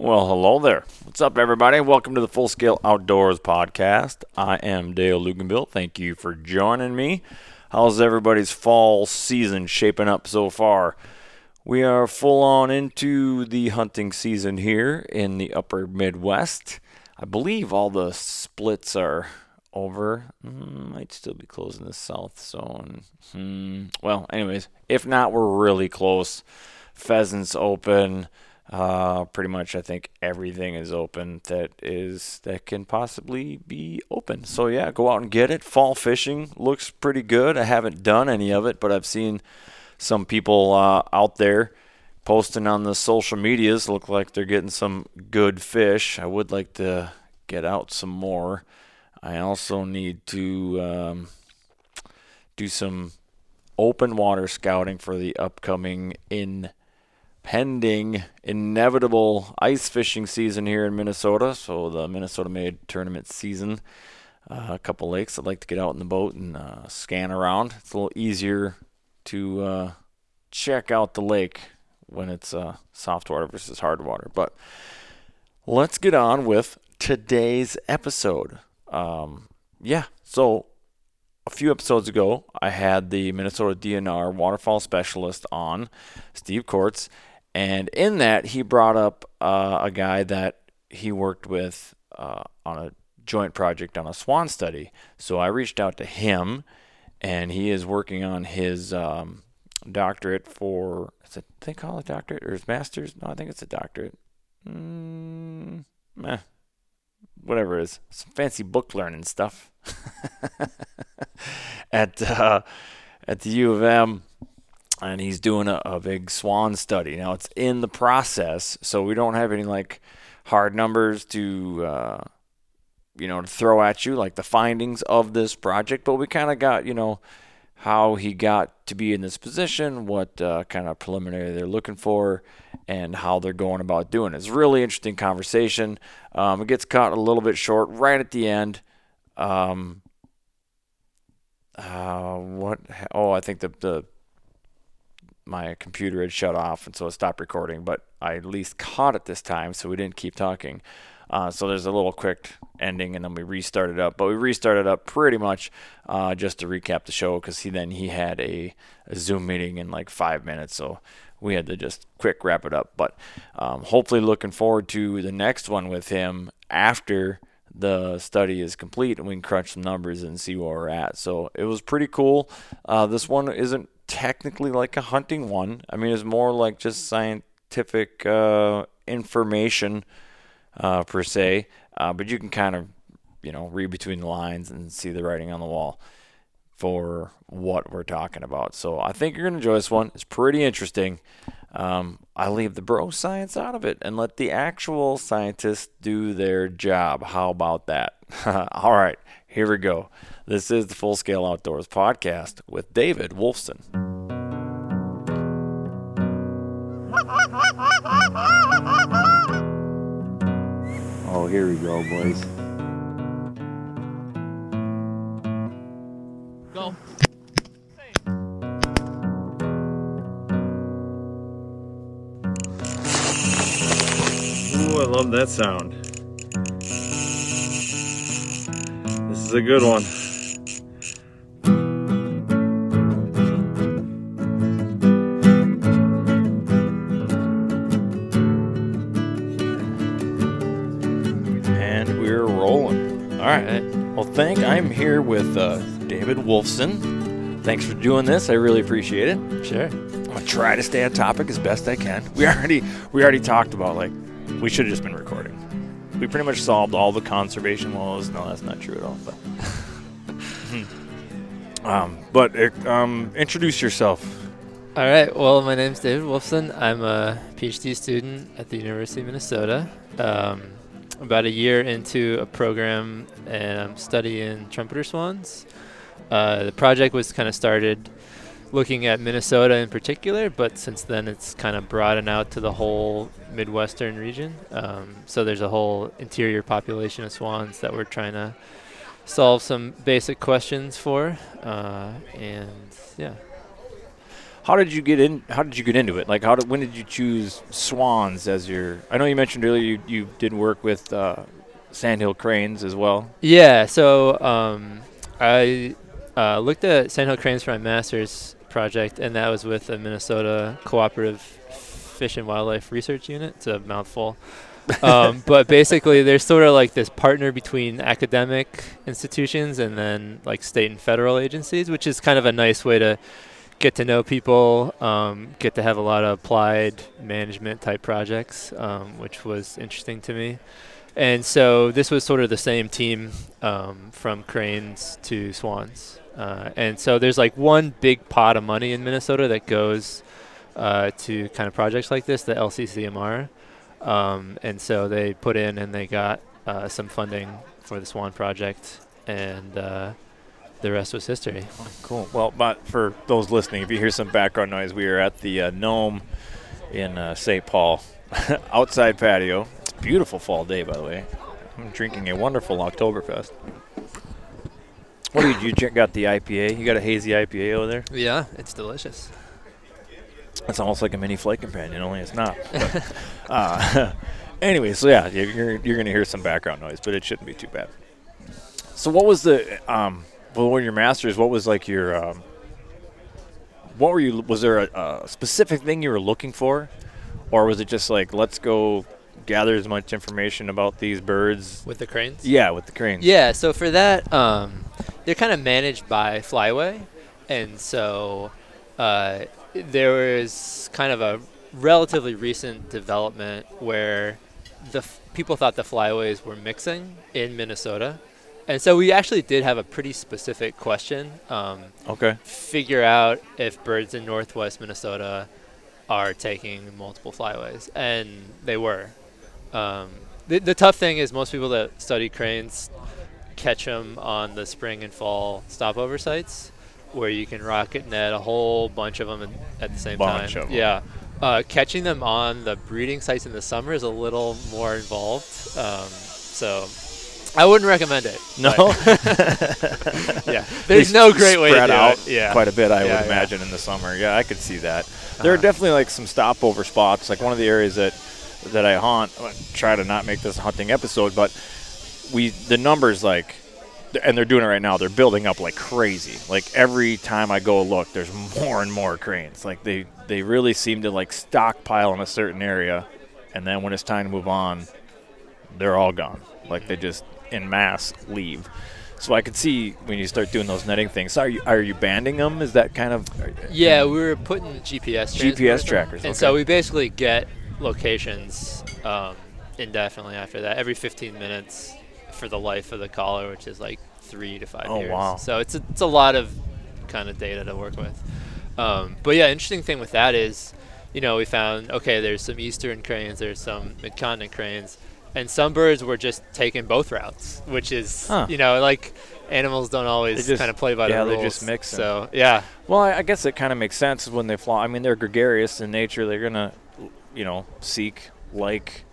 Well, hello there. What's up, everybody? Welcome to the Full Scale Outdoors Podcast. I am Dale Luganville. Thank you for joining me. How's everybody's fall season shaping up so far? We are full on into the hunting season here in the upper Midwest. I believe all the splits are over. Mm, might still be closing the south zone. Hmm. Well, anyways, if not, we're really close. Pheasants open. Uh, pretty much, I think everything is open that is that can possibly be open. So yeah, go out and get it. Fall fishing looks pretty good. I haven't done any of it, but I've seen some people uh, out there posting on the social medias. Look like they're getting some good fish. I would like to get out some more. I also need to um, do some open water scouting for the upcoming in pending inevitable ice fishing season here in Minnesota. So the Minnesota Made tournament season. Uh, a couple lakes I'd like to get out in the boat and uh, scan around. It's a little easier to uh, check out the lake when it's uh, soft water versus hard water. But let's get on with today's episode. Um, yeah, so a few episodes ago, I had the Minnesota DNR waterfowl specialist on, Steve Cordts, and in that, he brought up uh, a guy that he worked with uh, on a joint project on a swan study. So I reached out to him, and he is working on his um, doctorate for. Is it, they call it doctorate or his master's? No, I think it's a doctorate. Mm, meh, whatever it is, some fancy book learning stuff at uh, at the U of M and he's doing a, a big swan study. Now it's in the process, so we don't have any like hard numbers to uh, you know to throw at you like the findings of this project, but we kind of got you know how he got to be in this position, what uh, kind of preliminary they're looking for, and how they're going about doing it. It's a really interesting conversation. Um, it gets cut a little bit short right at the end. Um, uh, what? Oh, I think the the my computer had shut off, and so it stopped recording. But I at least caught it this time, so we didn't keep talking. Uh, so there's a little quick ending, and then we restarted up. But we restarted up pretty much uh, just to recap the show because he then he had a, a, Zoom meeting in like five minutes, so we had to just quick wrap it up. But um, hopefully, looking forward to the next one with him after the study is complete and we can crunch some numbers and see where we're at. So it was pretty cool. Uh, this one isn't technically like a hunting one. I mean, it's more like just scientific uh, information uh, per se, uh, but you can kind of, you know, read between the lines and see the writing on the wall for what we're talking about. So I think you're going to enjoy this one. It's pretty interesting. Um, I leave the bro science out of it and let the actual scientists do their job. How about that? All right, here we go. This is the Full Scale Outdoors podcast with David Wolfson. Oh, here we go, boys. Go. Ooh, I love that sound. This is a good one. And we're rolling. All right. Well, thank. I'm here with uh, David Wolfson. Thanks for doing this. I really appreciate it. Sure. I'm gonna try to stay on topic as best I can. We already we already talked about like we should have just been recording. We pretty much solved all the conservation laws. No, that's not true at all. But um, but uh, um, introduce yourself. All right. Well, my name's David Wolfson. I'm a PhD student at the University of Minnesota. Um, about a year into a program, and I'm studying trumpeter swans. Uh, the project was kind of started looking at Minnesota in particular, but since then it's kind of broadened out to the whole Midwestern region. Um, so there's a whole interior population of swans that we're trying to solve some basic questions for, uh, and yeah. How did you get in? How did you get into it? Like, how did when did you choose swans as your? I know you mentioned earlier you, you did work with uh, sandhill cranes as well. Yeah, so um, I uh, looked at sandhill cranes for my master's project, and that was with a Minnesota Cooperative Fish and Wildlife Research Unit. It's a mouthful. um, but basically, there's sort of like this partner between academic institutions and then like state and federal agencies, which is kind of a nice way to get to know people, um, get to have a lot of applied management type projects, um, which was interesting to me. And so this was sort of the same team um, from cranes to swans. Uh, and so there's like one big pot of money in Minnesota that goes uh, to kind of projects like this, the LCCMR. Um, and so they put in and they got uh, some funding for the Swan project. And uh, the rest was history. Oh, cool. Well, but for those listening, if you hear some background noise, we are at the uh, Nome in uh, St. Paul, outside patio. It's beautiful fall day, by the way. I'm drinking a wonderful Oktoberfest. What did you drink? Got the IPA? You got a hazy IPA over there? Yeah, it's delicious. It's almost like a mini flight companion, only it's not. But, uh, anyway, so yeah, you're, you're going to hear some background noise, but it shouldn't be too bad. So, what was the um, well, when your masters, what was like your, um, what were you? Was there a, a, specific thing you were looking for, or was it just like let's go gather as much information about these birds with the cranes? Yeah, with the cranes. Yeah. So for that, um, they're kind of managed by Flyway, and so uh, there was kind of a relatively recent development where the f- people thought the flyways were mixing in Minnesota and so we actually did have a pretty specific question. Um, okay. Figure out if birds in northwest Minnesota are taking multiple flyways, and they were. Um, the, the tough thing is most people that study cranes catch them on the spring and fall stopover sites, where you can rocket net a whole bunch of them at the same bunch time. Yeah. Uh, catching them on the breeding sites in the summer is a little more involved. Um, so I wouldn't recommend it. No. yeah. There's no great way to do out it. Yeah. quite a bit. I yeah, would yeah. imagine in the summer. Yeah, I could see that. Uh-huh. There are definitely like some stopover spots. Like one of the areas that that I haunt. I try to not make this a hunting episode, but we the numbers like. And they're doing it right now. They're building up like crazy. Like every time I go look, there's more and more cranes. Like they they really seem to like stockpile in a certain area, and then when it's time to move on, they're all gone. Like they just in mass leave. So I could see when you start doing those netting things. Are you are you banding them? Is that kind of? Yeah, we were putting GPS GPS trackers, and okay. so we basically get locations um, indefinitely after that, every 15 minutes for the life of the collar, which is like three to five oh, years. wow! So it's a, it's a lot of kind of data to work with. Um, but yeah, interesting thing with that is, you know, we found okay, there's some eastern cranes, there's some mid-continent cranes and some birds were just taking both routes, which is huh. you know like animals don't always just, kind of play by yeah, the rules. Yeah, they just mix. So yeah. Well, I, I guess it kind of makes sense when they fly. I mean, they're gregarious in nature. They're gonna, you know, seek like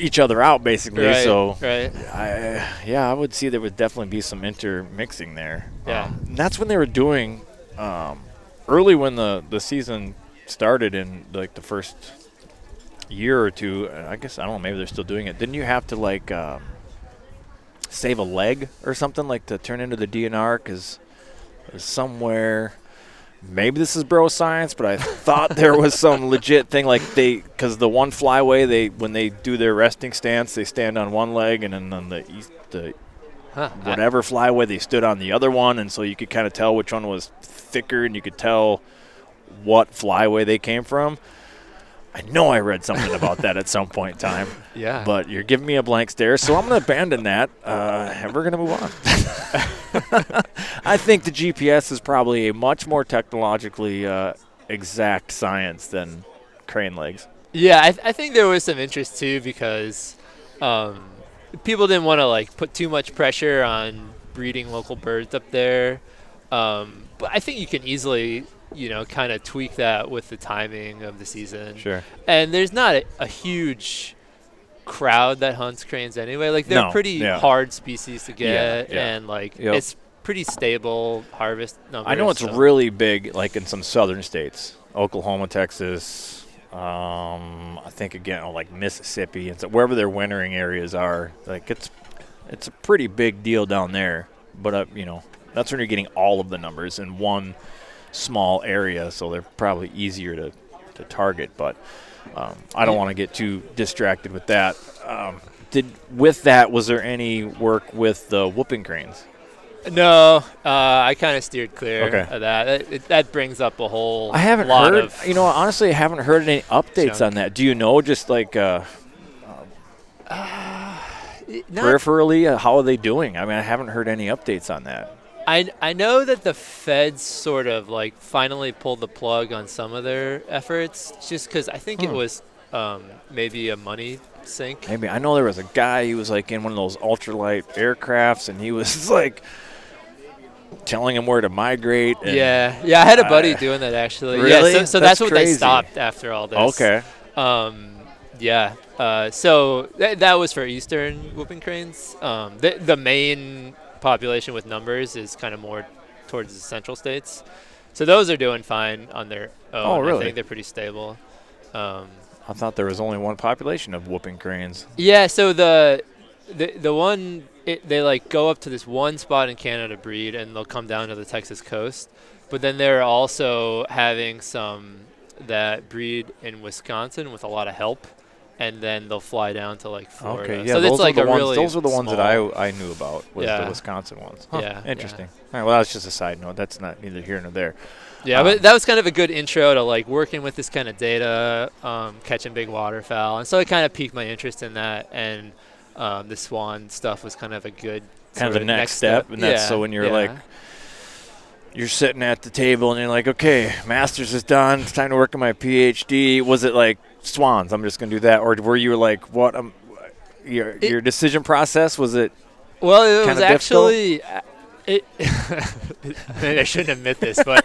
each other out basically. Right, so right. I, yeah, I would see there would definitely be some intermixing there. Yeah. Um, that's when they were doing um, early when the the season started in like the first year or two, I guess I don't know. Maybe they're still doing it. Didn't you have to like um, save a leg or something like to turn into the DNR? Because somewhere maybe this is bro science, but I thought there was some legit thing like they because the one flyway they when they do their resting stance they stand on one leg and then on the east the Huh. I- whatever flyway they stood on the other one and so you could kind of tell which one was thicker and you could tell what flyway they came from. I know I read something about that at some point in time, yeah. but you're giving me a blank stare, so I'm going to abandon that uh, and we're going to move on. I think the GPS is probably a much more technologically uh, exact science than crane legs. Yeah, I, th- I think there was some interest too because um, people didn't want to like put too much pressure on breeding local birds up there. Um, but I think you can easily, you know, kind of tweak that with the timing of the season. Sure. And there's not a, a huge crowd that hunts cranes anyway. Like they're No, pretty yeah. hard species to get, yeah. and like Yep. it's pretty stable harvest numbers. I know it's so- really big, like in some southern states, Oklahoma, Texas. Um, I think again, like Mississippi and so wherever their wintering areas are. Like it's it's a pretty big deal down there. But uh, you know, that's when you're getting all of the numbers in one small area, so they're probably easier to to target. But um, I don't want to get too distracted with that. Um, did with that was there any work with the whooping cranes? No, uh, I kind of steered clear Okay. of that. That, it, that brings up a whole I haven't heard. you know, honestly, I haven't heard any updates junk. on that. Do you know, just like uh, not peripherally, uh, how are they doing? I mean, I haven't heard any updates on that. I, I know that the feds sort of like finally pulled the plug on some of their efforts just because I think it Hmm. was um, maybe a money sink. Maybe I know there was a guy. He was like in one of those ultralight aircrafts, and he was like telling him where to migrate. and- Yeah, yeah, I had a buddy Uh, doing that actually. really? Yeah, so, so That's that's, what they stopped after all this. Okay. Um, yeah. Uh, so th- that was for eastern whooping cranes. Um, the the main population with numbers is kind of more towards the central states. So those are doing fine on their own. Oh, I think they're pretty stable. Um, I thought there was only one population of whooping cranes. yeah. So the the the one it, they like go up to this one spot in Canada breed, and they'll come down to the Texas coast. But then they're also having some that breed in Wisconsin with a lot of help, and then they'll fly down to like Florida. Okay, yeah, so those it's like are the a ones. really those are the ones that I I knew about was the Wisconsin ones. Huh, Yeah, yeah. interesting. All right, well, that's just a side note. That's not neither here nor there. Yeah, Um, but that was kind of a good intro to like working with this kind of data, um, catching big waterfowl, and so it kind of piqued my interest in that. And um, the swan stuff was kind of a good kind of the next, step, and that's Yeah, so when you're yeah. like you're sitting at the table and you're like okay masters is done it's time to work on my phd was it like swans i'm just going to do that or were you like what um, your It- your decision process was it Well, it kinda was actually. uh, It, I shouldn't admit this, but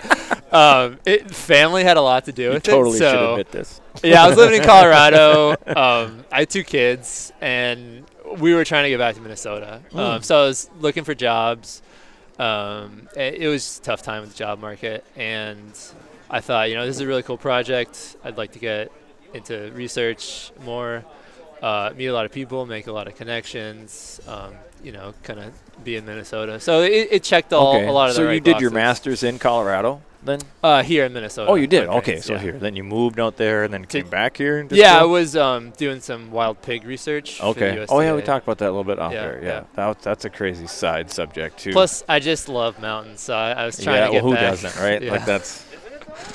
um, it, family had a lot to do you with totally it. should So should admit this yeah, I was living in Colorado. Um, I had two kids, and we were trying to get back to Minnesota. Um, so I was looking for jobs. Um, it, it was a tough time with the job market, and I thought, you know, this is a really cool project. I'd like to get into research more, uh, meet a lot of people, make a lot of connections. Um, you know, kind of be in Minnesota. So it, it checked all okay a lot of so the you did your masters in colorado then uh, here in Minnesota. oh you did on okay so yeah. here then you moved out there and then To- came back here and Yeah, I was um, doing some wild pig research. for okay oh yeah we talked about that a little bit off Yeah, there yeah, yeah. That, that's a crazy side subject too Plus, I just love mountains, so I, I was trying yeah to get well who back. doesn't right like that's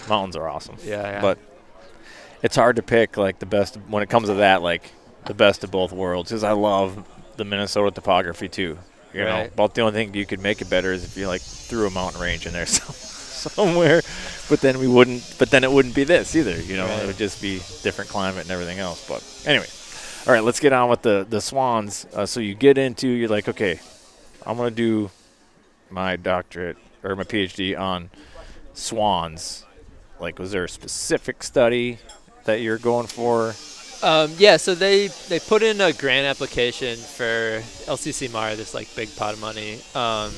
mountains are awesome Yeah, yeah. but it's hard to pick like the best when it comes to that like the best of both worlds because I love the Minnesota topography too. You know, Right. about the only thing you could make it better is if you like threw a mountain range in there some- somewhere, but then we wouldn't. But then it wouldn't be this either. You know, Right. it would just be different climate and everything else. But anyway, all right, let's get on with the the swans. Uh, so you get into you're like, okay, I'm gonna do my doctorate or my PhD on swans. Like, was there a specific study that you're going for? Um, yeah, so they they put in a grant application for LCCMR, this like big pot of money, um,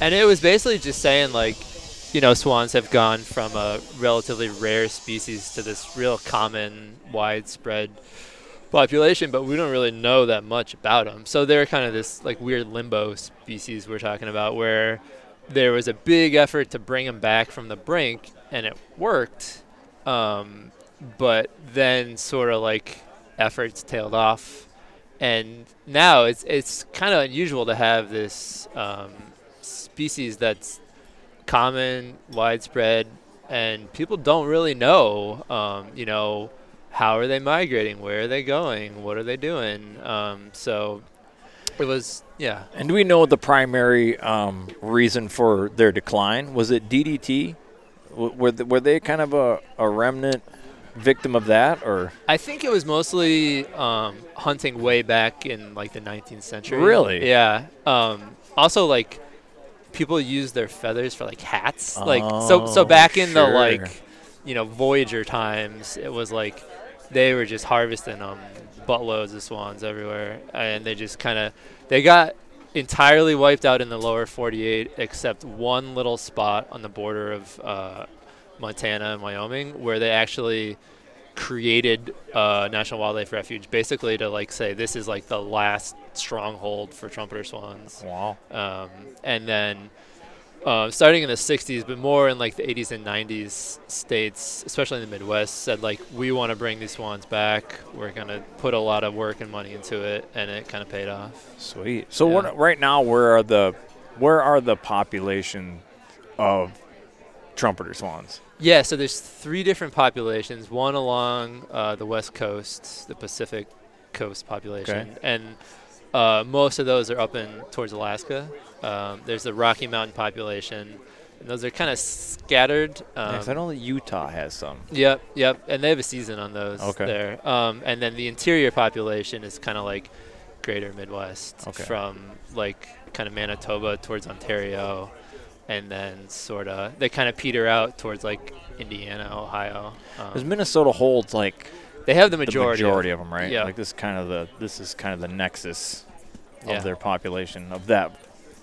and it was basically just saying like, you know, swans have gone from a relatively rare species to this real common, widespread population, but we don't really know that much about them. So they're kind of this like weird limbo species we're talking about, where there was a big effort to bring them back from the brink, and it worked. Um, but then sort of like efforts tailed off, and now it's it's kind of unusual to have this um, species that's common, widespread, and people don't really know. Um, you know, how are they migrating? Where are they going? What are they doing? Um, so it was yeah. And do we know the primary um, reason for their decline? Was it DDT? W- were, th- were they kind of a, a remnant victim of that, or I think it was mostly um, hunting way back in like the 19th century. Really? Yeah. Um, also, like people used their feathers for like hats. like so, so Oh, back in the like, you know, Voyageur times, it was like they were just harvesting um, buttloads of swans everywhere, and they just kind of they got entirely wiped out in the lower 48, except one little spot on the border of uh, Montana and Wyoming where they actually created a national wildlife refuge, basically to like say this is like the last stronghold for trumpeter swans. wow? Um, and then uh, starting in the 60s, but more in like the 80s and 90s, states, especially in the Midwest, said like we want to bring these swans back. We're gonna put a lot of work and money into it, and it kind of paid off. Sweet. So Yeah. what, right now, where are the where are the population of trumpeter swans? Yeah, so there's three different populations. One along uh, the west coast, the Pacific coast population, Okay. and uh, most of those are up in towards Alaska. Um, there's the Rocky Mountain population, and those are kind of scattered. Um, Yes, I know that Utah has some. Yep, yep, and they have a season on those Okay. there. Um, and then the interior population is kind of like greater Midwest, Okay. from like kind of Manitoba towards Ontario, and then sort of they kind of peter out towards like Indiana, Ohio. Because Um, Minnesota holds like they have the the majority. majority of, of them, right? Yeah. Like this is kind of the this is kind of the nexus Yeah. of their population of that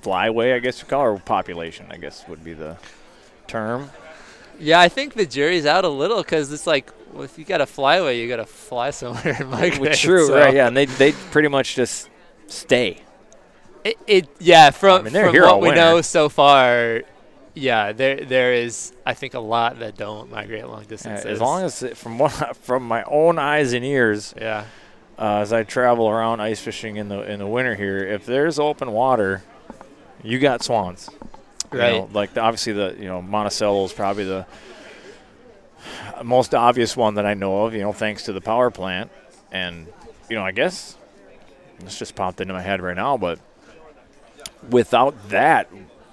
flyway, I guess you call it, or population, I guess would be the term. yeah, I think the jury's out a little because it's like, well, if you got a flyway, you got to fly somewhere and migrate. True, so right? Yeah, and they they pretty much just stay. It, it yeah, from, I mean, from what we winter. know so far, yeah, there there is I think a lot that don't migrate long distances. as long as it, from what from my own eyes and ears, yeah, uh, as I travel around ice fishing in the in the winter here, if there's open water, you got swans. You right. know, like the, obviously the you know Monticello is probably the most obvious one that I know of. You know, thanks to the power plant, and you know I guess this just popped into my head right now. But without that,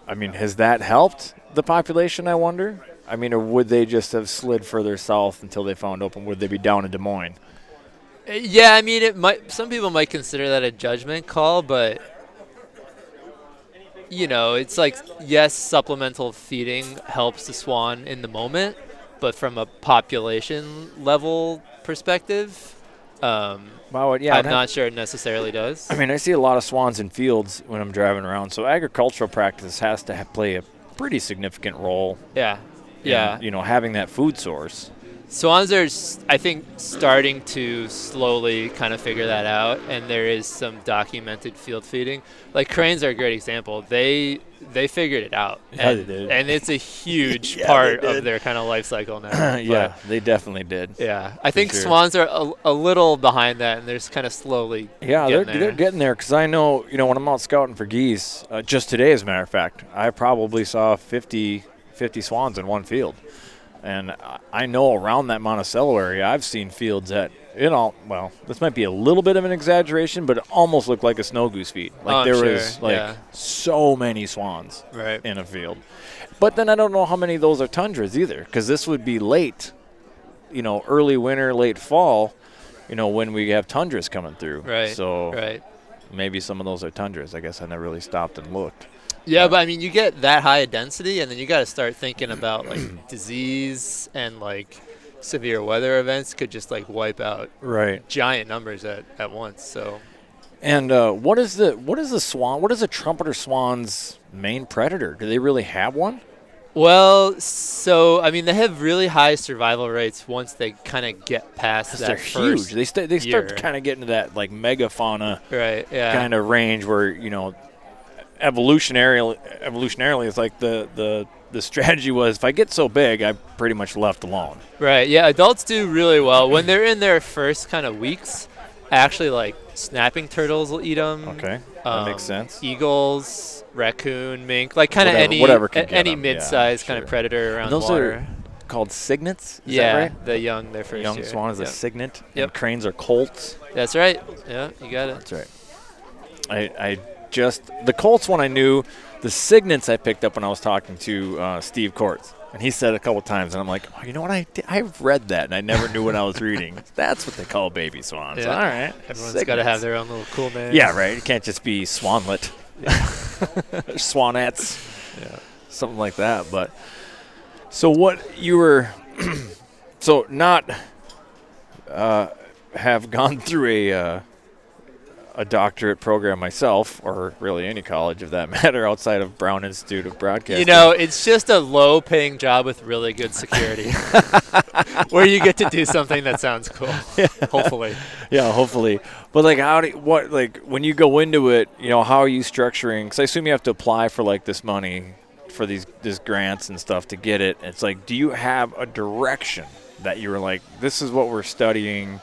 I mean, has that helped the population? I wonder. I mean, or would they just have slid further south until they found open? Would they be down in Des Moines? Yeah, I mean, it might. Some people might consider that a judgment call, but you know, it's like yes, supplemental feeding helps the swan in the moment, but from a population level perspective, um, Well, yeah, I'm not sure it necessarily does. I mean, I see a lot of swans in fields when I'm driving around. So agricultural practice has to ha- play a pretty significant role. yeah, in, yeah. you know, having that food source. Swans are, I think, starting to slowly kind of figure that out, and there is some documented field feeding. Like cranes are a great example. They they figured it out, Yeah, and, and it's a huge Yeah, part of their kind of life cycle now. yeah, But, they definitely did. yeah. I think sure. swans are a, a little behind that, and they're just kind of slowly. Yeah, they're, getting they're there. getting there because I know, you know, when I'm out scouting for geese, uh, just today, as a matter of fact, I probably saw 50, 50 swans in one field. And I- I know around that Monticello area, I've seen fields that, you all well, this might be a little bit of an exaggeration, but it almost looked like a snow goose feed. Like Oh, there sure, was like yeah. so many swans Right. in a field. But then I don't know how many of those are tundras either, because this would be late, you know, early winter, late fall, you know, when we have tundras coming through. Right. So Right. maybe some of those are tundras. I guess I never really stopped and looked. Yeah, but I mean, you get that high a density, and then you got to start thinking about like disease and like severe weather events could just like wipe out Right. giant numbers at, at once. So And uh, what is the what is the swan? What is a trumpeter swan's main predator? Do they really have one? well, so I mean, they have really high survival rates once they kind of get past that they're first. huge. They st- they start kind of getting to that like megafauna right. Yeah. kind of range where you know evolutionarily, evolutionarily, it's like the the the strategy was if I get so big, I'm pretty much left alone. Right. Yeah. Adults do really well when they're in their first kind of weeks. Actually, like snapping turtles will eat them. Okay, that makes um, sense. Eagles, raccoon, mink, like kind of any whatever can a- get any 'em, mid-sized kind sure. of predator around And those water. are called cygnets. Is yeah, that right? the young, their first Young year. swan is a cygnet. Yep. And cranes are colts. That's right. Yeah, you got it. That's right. I, I just the Colts one I knew. The Cygnets I picked up when I was talking to uh, Steve Cordts, and he said a couple times, and I'm like, oh, you know what? I di- I've read that, and I never knew what I was reading. That's what they call baby swans. Yeah. All right, Everyone's got to have their own little cool name. Yeah, right. It can't just be swanlet, swanettes, Yeah. something like that. But so what you were, so not uh, have gone through a uh, a doctorate program myself, or really any college of that matter, outside of Brown Institute of Broadcasting. You know, it's just a low-paying job with really good security, where you get to do something that sounds cool. Hopefully. yeah, hopefully. But like, how do what like when you go into it? You know, how are you structuring? Because I assume you have to apply for like this money for these these grants and stuff to get it. It's like, do you have a direction that you were like, this is what we're studying?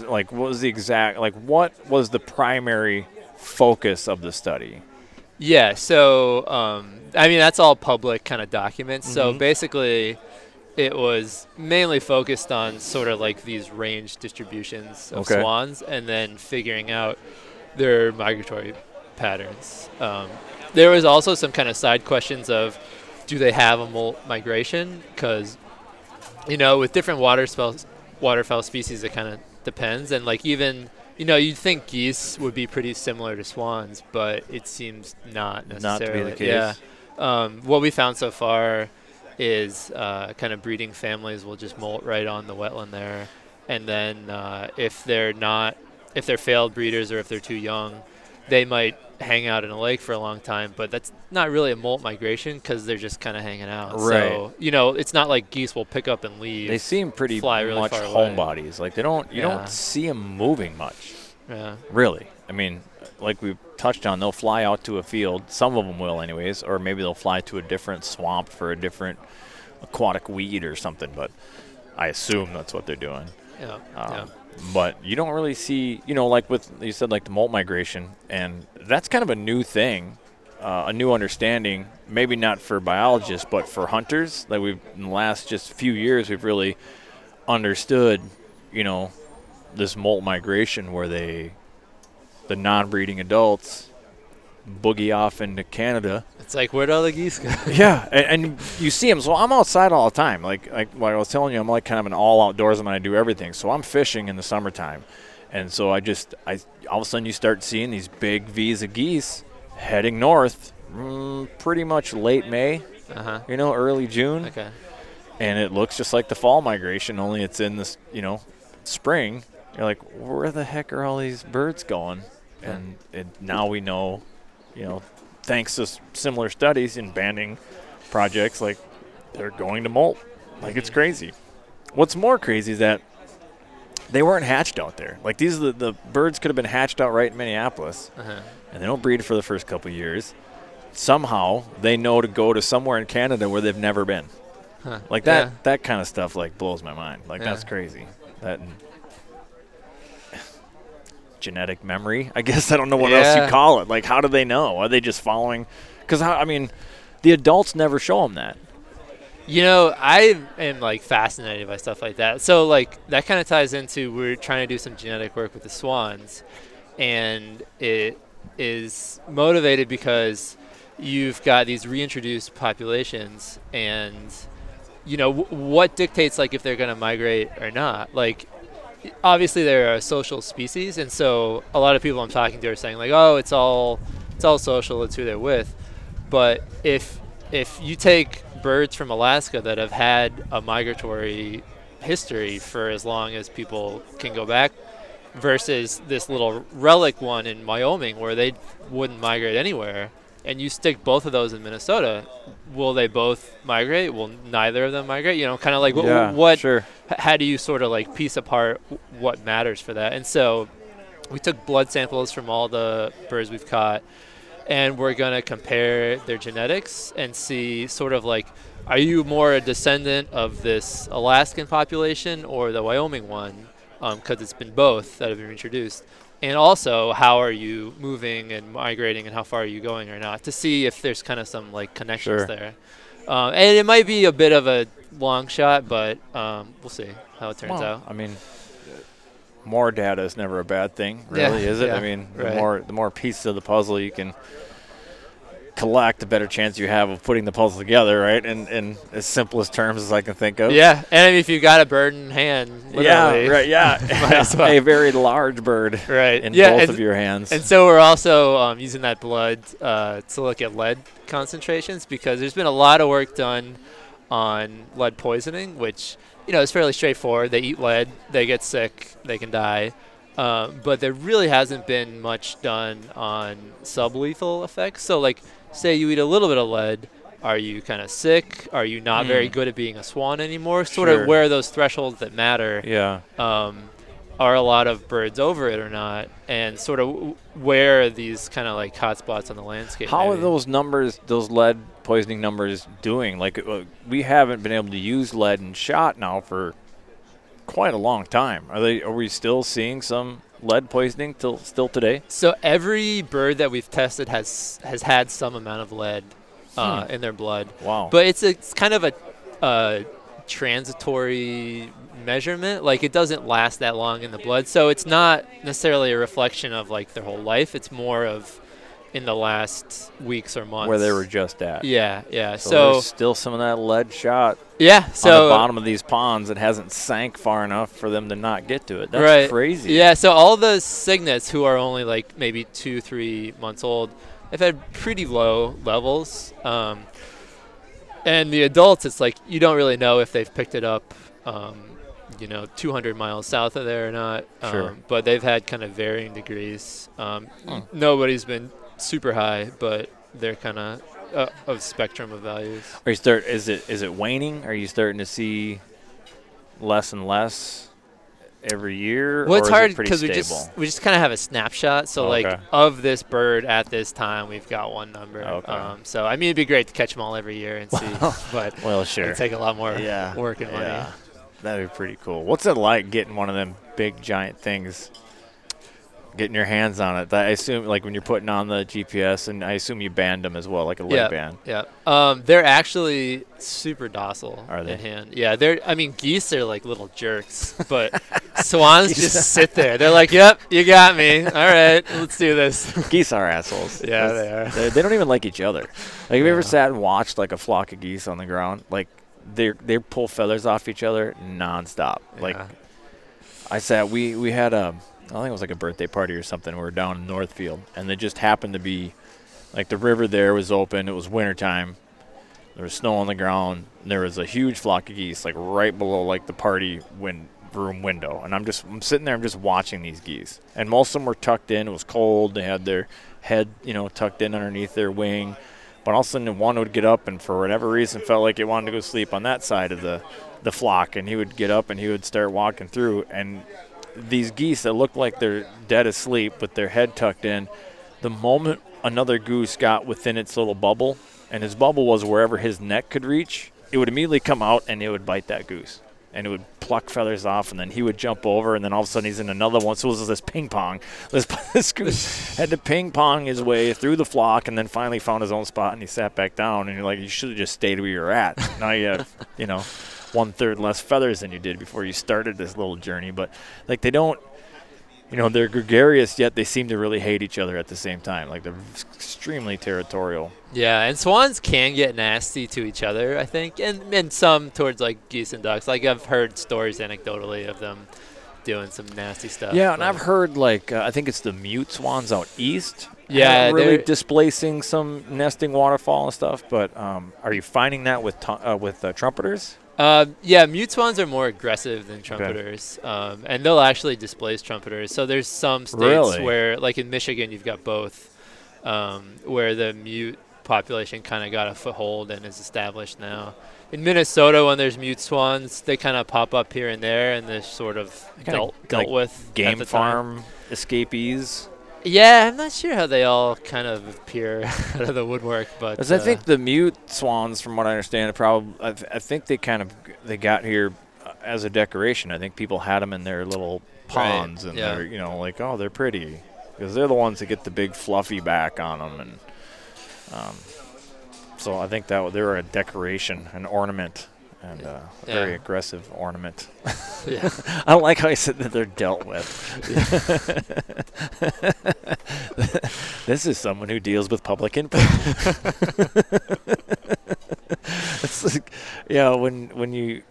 Like, what was the exact like? What was the primary focus of the study? Yeah. So, um, I mean, that's all public kind of documents. So Mhm. basically, it was mainly focused on sort of like these range distributions of Okay. swans, and then figuring out their migratory patterns. Um, there was also some kind of side questions of, do they have a molt migration? Because, you know, with different waterfowl species, it kind of depends. And like even, you know, you'd think geese would be pretty similar to swans, but it seems not Not necessarily. to be the case. Yeah. Um, what we found so far is uh, kind of breeding families will just molt right on the wetland there, and then uh, if they're not, if they're failed breeders or if they're too young, they might hang out in a lake for a long time. But that's not really a molt migration because they're just kind of hanging out. Right. So you know, it's not like geese will pick up and leave. They seem pretty fly really much homebodies. Like they don't, you Yeah. don't see them moving much. yeah. Really? I mean, like we've touched on, they'll fly out to a field. Some of them will, anyways, or maybe they'll fly to a different swamp for a different aquatic weed or something. But I assume that's what they're doing. Yeah. Um, yeah. But you don't really see, you know, like with you said, like the molt migration, and that's kind of a new thing, uh, a new understanding. Maybe not for biologists, but for hunters. Like we've in the last just few years, we've really understood, you know, this molt migration where they, the non-breeding adults, boogie off into Canada It's like where'd all the geese go? yeah, and, and you see them. So I'm outside all the time. Like like what I was telling you, I'm like kind of an all outdoorsman. I do everything. So I'm fishing in the summertime, and so I just I all of a sudden you start seeing these big V's of geese heading north, mm, pretty much late May, uh huh. you know, early June, Okay. and it looks just like the fall migration, only it's in this you know spring. You're like, where the heck are all these birds going? And it, now we know, you know, thanks to similar studies in banding projects, like they're going to molt. Like it's crazy. What's more crazy is that they weren't hatched out there. Like these, are the, the birds could have been hatched out right in Minneapolis, Uh huh. and they don't breed for the first couple of years. Somehow they know to go to somewhere in Canada where they've never been. Huh. Like that, Yeah. that kind of stuff like blows my mind. Like that's crazy. That genetic memory. I guess I don't know what else you call it. Like, how do they know? Are they just following? Because I mean, the adults never show them that. You know, I am like fascinated by stuff like that. So like that kind of ties into we're trying to do some genetic work with the swans, and it is motivated because you've got these reintroduced populations, and you know w- what dictates like if they're going to migrate or not. Like obviously they're a social species, and so a lot of people I'm talking to are saying like, oh, it's all it's all social. It's who they're with. But if if you take birds from Alaska that have had a migratory history for as long as people can go back versus this little relic one in Wyoming where they wouldn't migrate anywhere and you stick both of those in Minnesota will they both migrate will neither of them migrate you know kind of like wh- what Sure. How do you sort of like piece apart what matters for that? And so we took blood samples from all the birds we've caught, and we're going to compare their genetics and see sort of like are you more a descendant of this Alaskan population or the Wyoming one? Because um, it's been both that have been introduced. And also, how are you moving and migrating, and how far are you going or not, to see if there's kind of some like connections Sure. there. Um, and it might be a bit of a long shot, but um, we'll see how it turns Well, out. I mean, more data is never a bad thing, Yeah, really, is it? yeah, I mean, the right. more the more pieces of the puzzle you can collect, the better chance you have of putting the puzzle together, right? In in as simplest terms as I can think of. Yeah, and if you've got a bird in hand, Yeah, right. Yeah, well. a very large bird right, in yeah, both and, of your hands. and so we're also um, using that blood uh, to look at lead concentrations because there's been a lot of work done on lead poisoning, which you know is fairly straightforward. They eat lead, they get sick, they can die. Um, but there really hasn't been much done on sublethal effects. So, like, say you eat a little bit of lead, are you kind of sick? Are you not very Mm. good at being a swan anymore? Sort Sure. of where are those thresholds that matter yeah, um, are a lot of birds over it or not, and sort of where are these kind of like hot spots on the landscape. how are those numbers, those lead poisoning numbers, doing? Like, uh, we haven't been able to use lead in shot now for quite a long time. Are they? Are we still seeing some lead poisoning till still today? So every bird that we've tested has has had some amount of lead uh, Hmm. in their blood, Wow. but it's a, it's kind of a uh, transitory measurement. Like it doesn't last that long in the blood, so it's not necessarily a reflection of like their whole life. It's more of in the last weeks or months where they were just at. Yeah, yeah. So, So, there's still some of that lead shot yeah, on so the bottom of these ponds it hasn't sank far enough for them to not get to it. That's right. crazy. Yeah, so all the cygnets who are only like maybe two, three months old, they've had pretty low levels. Um, and the adults, it's like you don't really know if they've picked it up, um, you know, 200 miles south of there or not. Um, Sure. But they've had kind of varying degrees. Um, Hmm. Nobody's been super high, but they're kind of uh, of spectrum of values. Are you start? Is it is it waning? Are you starting to see less and less every year? Well, it's it hard because we just we just kind of have a snapshot. So Okay. like of this bird at this time, we've got one number. Okay. Um, so I mean, it'd be great to catch them all every year and see, but well, sure. it'd take a lot more yeah. work and money. That'd be pretty cool. What's it like getting one of them big giant things? Getting your hands on it. I assume, like when you're putting on the GPS, and I assume you band them as well, like a leg Yeah, band. yeah. Um, they're actually super docile Are they? in hand. Yeah, they're. I mean, geese are like little jerks, but swans just sit there. They're like, "Yep, you got me. All right, let's do this." Geese are assholes. Yeah, That's- they are. They, they don't even like each other. Like, have you ever sat and watched like a flock of geese on the ground? Like, they they pull feathers off each other nonstop. Like, I said, We we had a. I think it was like a birthday party or something. We were down in Northfield, and they just happened to be, like the river there was open. It was wintertime. There was snow on the ground. And there was a huge flock of geese, like right below like the party win- room window. And I'm just I'm sitting there. I'm just watching these geese, and most of them were tucked in. It was cold. They had their head, you know, tucked in underneath their wing. But all of a sudden, one would get up and for whatever reason felt like it wanted to go sleep on that side of the, the flock. And he would get up and he would start walking through. And these geese that looked like they're dead asleep with their head tucked in, the moment another goose got within its little bubble, and his bubble was wherever his neck could reach, it would immediately come out and it would bite that goose. And it would pluck feathers off, and then he would jump over, and then all of a sudden he's in another one. So it was this ping pong. This, this had to ping pong his way through the flock, and then finally found his own spot, and he sat back down. And you're like, you should have just stayed where you're at. Now you have, you know, one third less feathers than you did before you started this little journey. But like they don't, you know, they're gregarious yet they seem to really hate each other at the same time. Like they're extremely territorial. Yeah, and swans can get nasty to each other, I think, and and some towards like geese and ducks. Like I've heard stories anecdotally of them doing some nasty stuff. Yeah, and I've heard like uh, I think it's the mute swans out east. Yeah, really they're- displacing some nesting waterfowl and stuff. But um, are you finding that with tu- uh, with uh, trumpeters? Uh, yeah, mute swans are more aggressive than trumpeters, um, and they'll actually displace trumpeters. So there's some states Really? where, like in Michigan, you've got both, um, where the mute population kind of got a foothold and is established now. In Minnesota, when there's mute swans, they kind of pop up here and there, and they're sort of Kinda dealt, like dealt with Game the time. farm escapees. Yeah, I'm not sure how they all kind of appear out of the woodwork, but Because I uh, think the mute swans, from what I understand, probably I, th- I think they kind of they got here uh, as a decoration. I think people had them in their little ponds, and yeah. they're you know like oh they're pretty because they're the ones that get the big fluffy back on them, and um, so I think that they were a decoration, an ornament. And uh, a very Yeah. aggressive ornament. yeah. I don't like how he said that they're dealt with. this is someone who deals with public input. it's like, yeah, when when you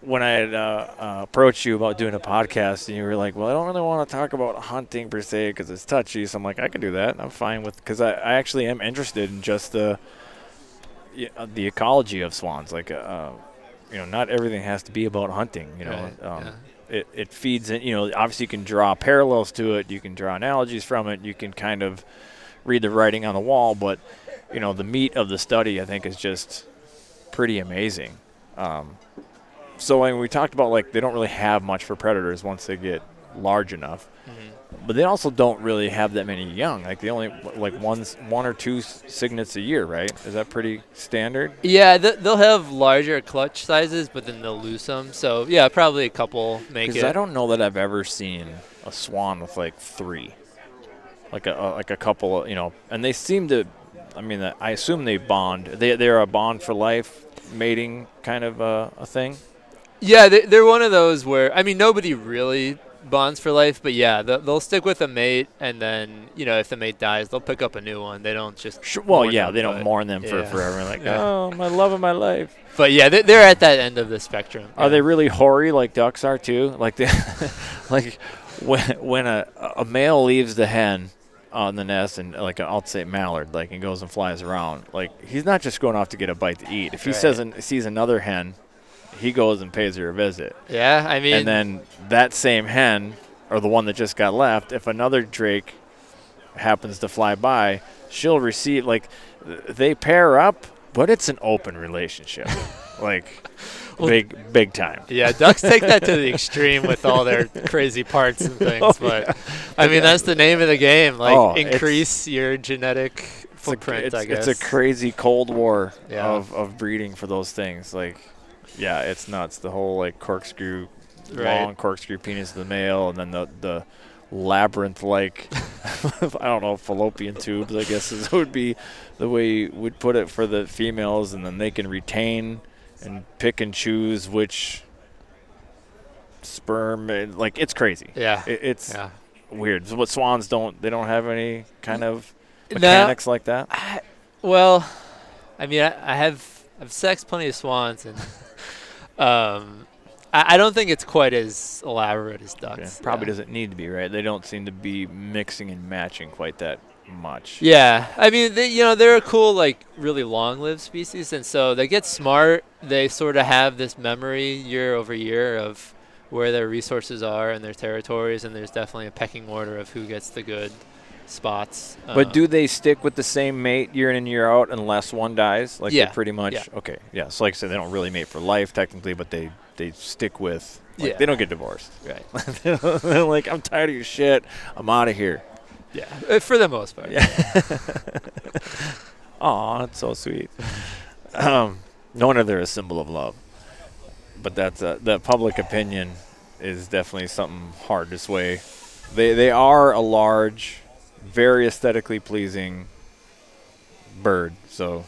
when I had uh, uh, approached you about doing a podcast, and you were like, "Well, I don't really want to talk about hunting per se because it's touchy." So I'm like, "I can do that. I'm fine with because I, I actually am interested in just the uh, the ecology of swans. Like, uh, you know, not everything has to be about hunting. You know, Right, um, yeah. it, it feeds in, you know, obviously you can draw parallels to it, you can draw analogies from it, you can kind of read the writing on the wall, but, you know, the meat of the study, I think, is just pretty amazing. Um, so when we talked about, like, they don't really have much for predators once they get large enough. But they also don't really have that many young. Like they only like one one or two cygnets a year, right? Is that pretty standard? Yeah, th- they'll have larger clutch sizes, but then they'll lose some. So yeah, probably a couple make it. Because. I don't know that I've ever seen a swan with like three, like a, a like a couple, of, you know, and they seem to. I mean, I assume they bond. They they're a bond for life mating kind of uh, a thing. Yeah, they, they're one of those where I mean nobody really bonds for life, but yeah, they'll, they'll stick with a mate, and then you know if the mate dies, they'll pick up a new one. They don't just Sure, well, yeah, them, they don't mourn them for yeah. forever. Like, Yeah. oh, my love of my life. But yeah, they, they're at that end of the spectrum. Are yeah. they really hoary like ducks are too? Like they, like when when a a male leaves the hen on the nest and like I'll say mallard like and goes and flies around like he's not just going off to get a bite to eat. If he Right. says an, sees another hen, he goes and pays her a visit. Yeah, I mean, and then that same hen or the one that just got left, if another drake happens to fly by, she'll receive like they pair up, but it's an open relationship, like Well- big big time. yeah, ducks take that to the extreme with all their crazy parts and things. Oh, but I mean, that's the name of the game. Like Oh, increase your genetic It's a, footprint. it's, I guess it's a crazy cold war Yeah. of, of breeding for those things. Like, yeah, it's nuts. The whole like corkscrew, Right. long corkscrew penis of the male, and then the the labyrinth like I don't know fallopian tubes. I guess is would be the way we'd put it for the females, and then they can retain and pick and choose which sperm. And, like it's crazy. yeah, It, it's yeah. weird. What swans don't? They don't have any kind of No. mechanics like that. I, well, I mean, I, I have I've sexed plenty of swans, and um, I, I don't think it's quite as elaborate as ducks. Yeah, probably yeah. doesn't need to be, right? They don't seem to be mixing and matching quite that much. Yeah, I mean, they, you know, they're a cool, like, really long-lived species, and so they get smart. They sort of have this memory year over year of where their resources are and their territories, and there's definitely a pecking order of who gets the good spots. But Uh, do they stick with the same mate year in and year out unless one dies? Like Yeah, pretty much yeah. okay. Yeah. So like I said, they don't really mate for life technically, but they they stick with like, Yeah. they don't get divorced. right? They're like, I'm tired of your shit. I'm out of here. Yeah, uh, for the most part. Yeah. Aw, that's so sweet. Um, no wonder they're a symbol of love. But that's uh, the public opinion is definitely something hard to sway. They they are a large, very aesthetically pleasing bird. So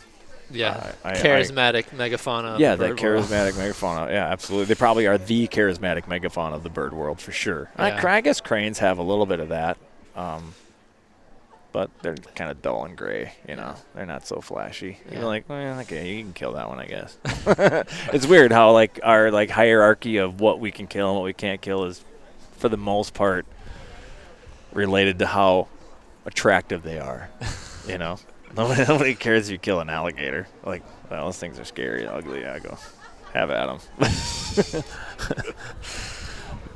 Yeah, I- I- charismatic megafauna. yeah, that charismatic megafauna. Yeah, absolutely. They probably are the charismatic megafauna of the bird world for sure. I, Yeah. I guess cranes have a little bit of that, um, but they're kind of dull and gray. You know, they're not so flashy. Yeah. You're like, well, okay, you can kill that one, I guess. it's weird how like our like hierarchy of what we can kill and what we can't kill is, for the most part, related to how attractive they are. you know, nobody, nobody cares if you kill an alligator. Like, well, those things are scary, ugly. I go, have at them.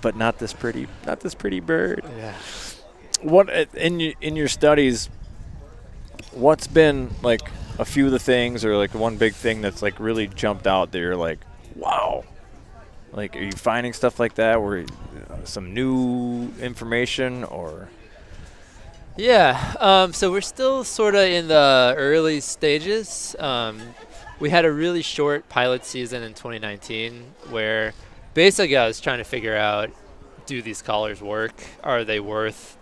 but not this pretty, not this pretty bird. Yeah. What uh, in in your studies? What's been like a few of the things, or like one big thing that's like really jumped out that you're like, wow. Like, are you finding stuff like that, where uh, some new information, or Yeah, um, so we're still sort of in the early stages. Um, we had a really short pilot season in 2019 where basically I was trying to figure out do these collars work? Are they worth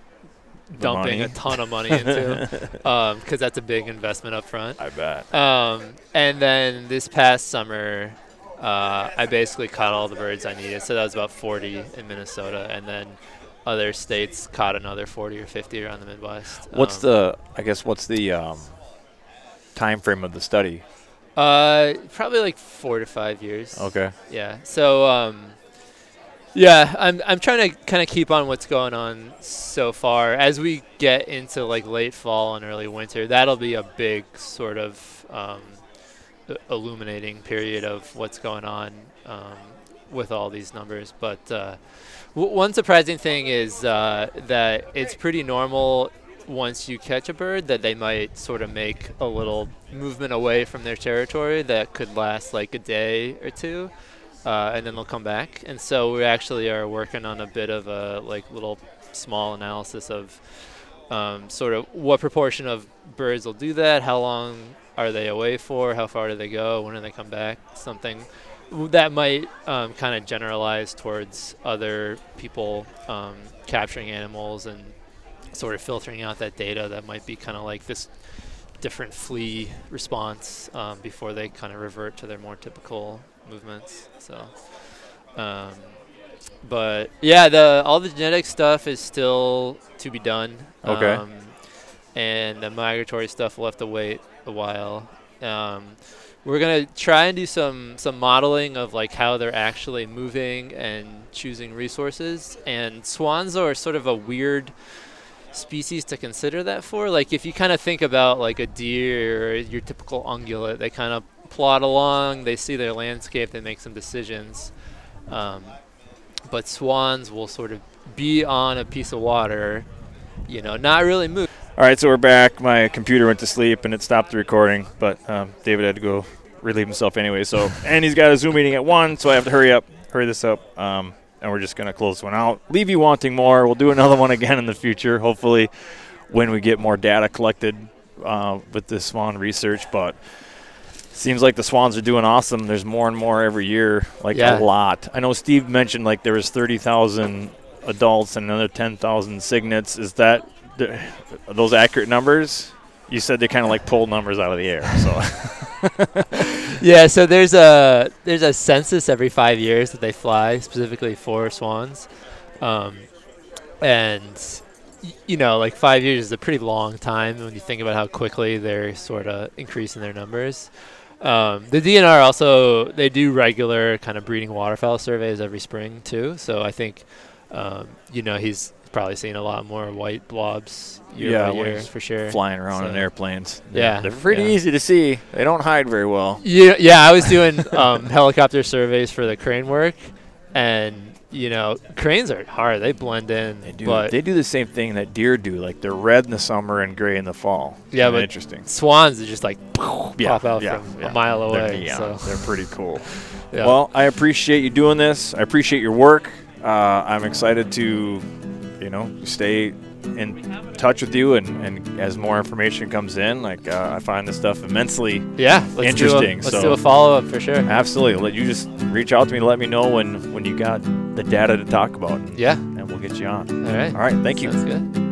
The dumping money. a ton of money into? Because that's a big investment up front. I bet. Um, and then this past summer, uh, I basically caught all the birds I needed. So that was about 40 in Minnesota, and then other states caught another 40 or 50 around the Midwest. What's Um, the? I guess what's the um, time frame of the study? Uh, probably like four to five years. Okay. Yeah. So um, yeah, I'm I'm trying to kind of keep on what's going on so far. As we get into like late fall and early winter, that'll be a big sort of um, illuminating period of what's going on um, with all these numbers. But uh, w- one surprising thing is uh, that it's pretty normal once you catch a bird that they might sort of make a little movement away from their territory that could last like a day or two uh, and then they'll come back and so we actually are working on a bit of a like little small analysis of um, sort of what proportion of birds will do that how long are they away for how far do they go when do they come back something that might um, kind of generalize towards other people um, capturing animals and sort of filtering out that data that might be kind of like this different flee response um, before they kind of revert to their more typical movements. So, um, but yeah, the all the genetic stuff is still to be done. Okay. Um, and the migratory stuff will have to wait a while. We're gonna try and do some some modeling of like how they're actually moving and choosing resources. And swans are sort of a weird species to consider that for. Like if you kind of think about like a deer or your typical ungulate, they kind of plod along, they see their landscape, they make some decisions. Um, but swans will sort of be on a piece of water, you know, not really move. All right, so we're back. My computer went to sleep and it stopped the recording, but um, David had to go relieve himself anyway. So, and he's got a Zoom meeting at one, so I have to hurry up, hurry this up, um, and we're just gonna close one out. Leave you wanting more. We'll do another one again in the future, hopefully, when we get more data collected uh, with this swan research. But seems like the swans are doing awesome. There's more and more every year, like Yeah. a lot. I know Steve mentioned like there was thirty thousand adults and another ten thousand cygnets. Is that are those accurate numbers? You said they kind of like pulled numbers out of the air. So Yeah, so there's a there's a census every five years that they fly specifically for swans, um, and y- you know, like five years is a pretty long time when you think about how quickly they're sort of increasing their numbers. Um, the DNR also they do regular kind of breeding waterfowl surveys every spring too. So I think um, you know he's probably seen a lot more white blobs year Yeah, by year for sure. flying around in airplanes. Yeah, they're pretty yeah. easy to see. They don't hide very well. Yeah, yeah. I was doing um, helicopter surveys for the crane work, and you know, cranes are hard. They blend in. They do. But they do the same thing that deer do. Like they're red in the summer and gray in the fall. Yeah, but interesting. swans are just like Yeah, pop out yeah, from yeah. a mile They're- away. yeah, so they're pretty cool. yeah. Well, I appreciate you doing this. I appreciate your work. Uh, I'm excited to, you know, stay in touch with you, and, and as more information comes in, like uh, I find this stuff immensely yeah, let's interesting, Do a, let's so- do a follow up for sure. absolutely. Let you just reach out to me, and let me know when when you got the data to talk about, and, Yeah. and we'll get you on. All right. All right, thank you. Good.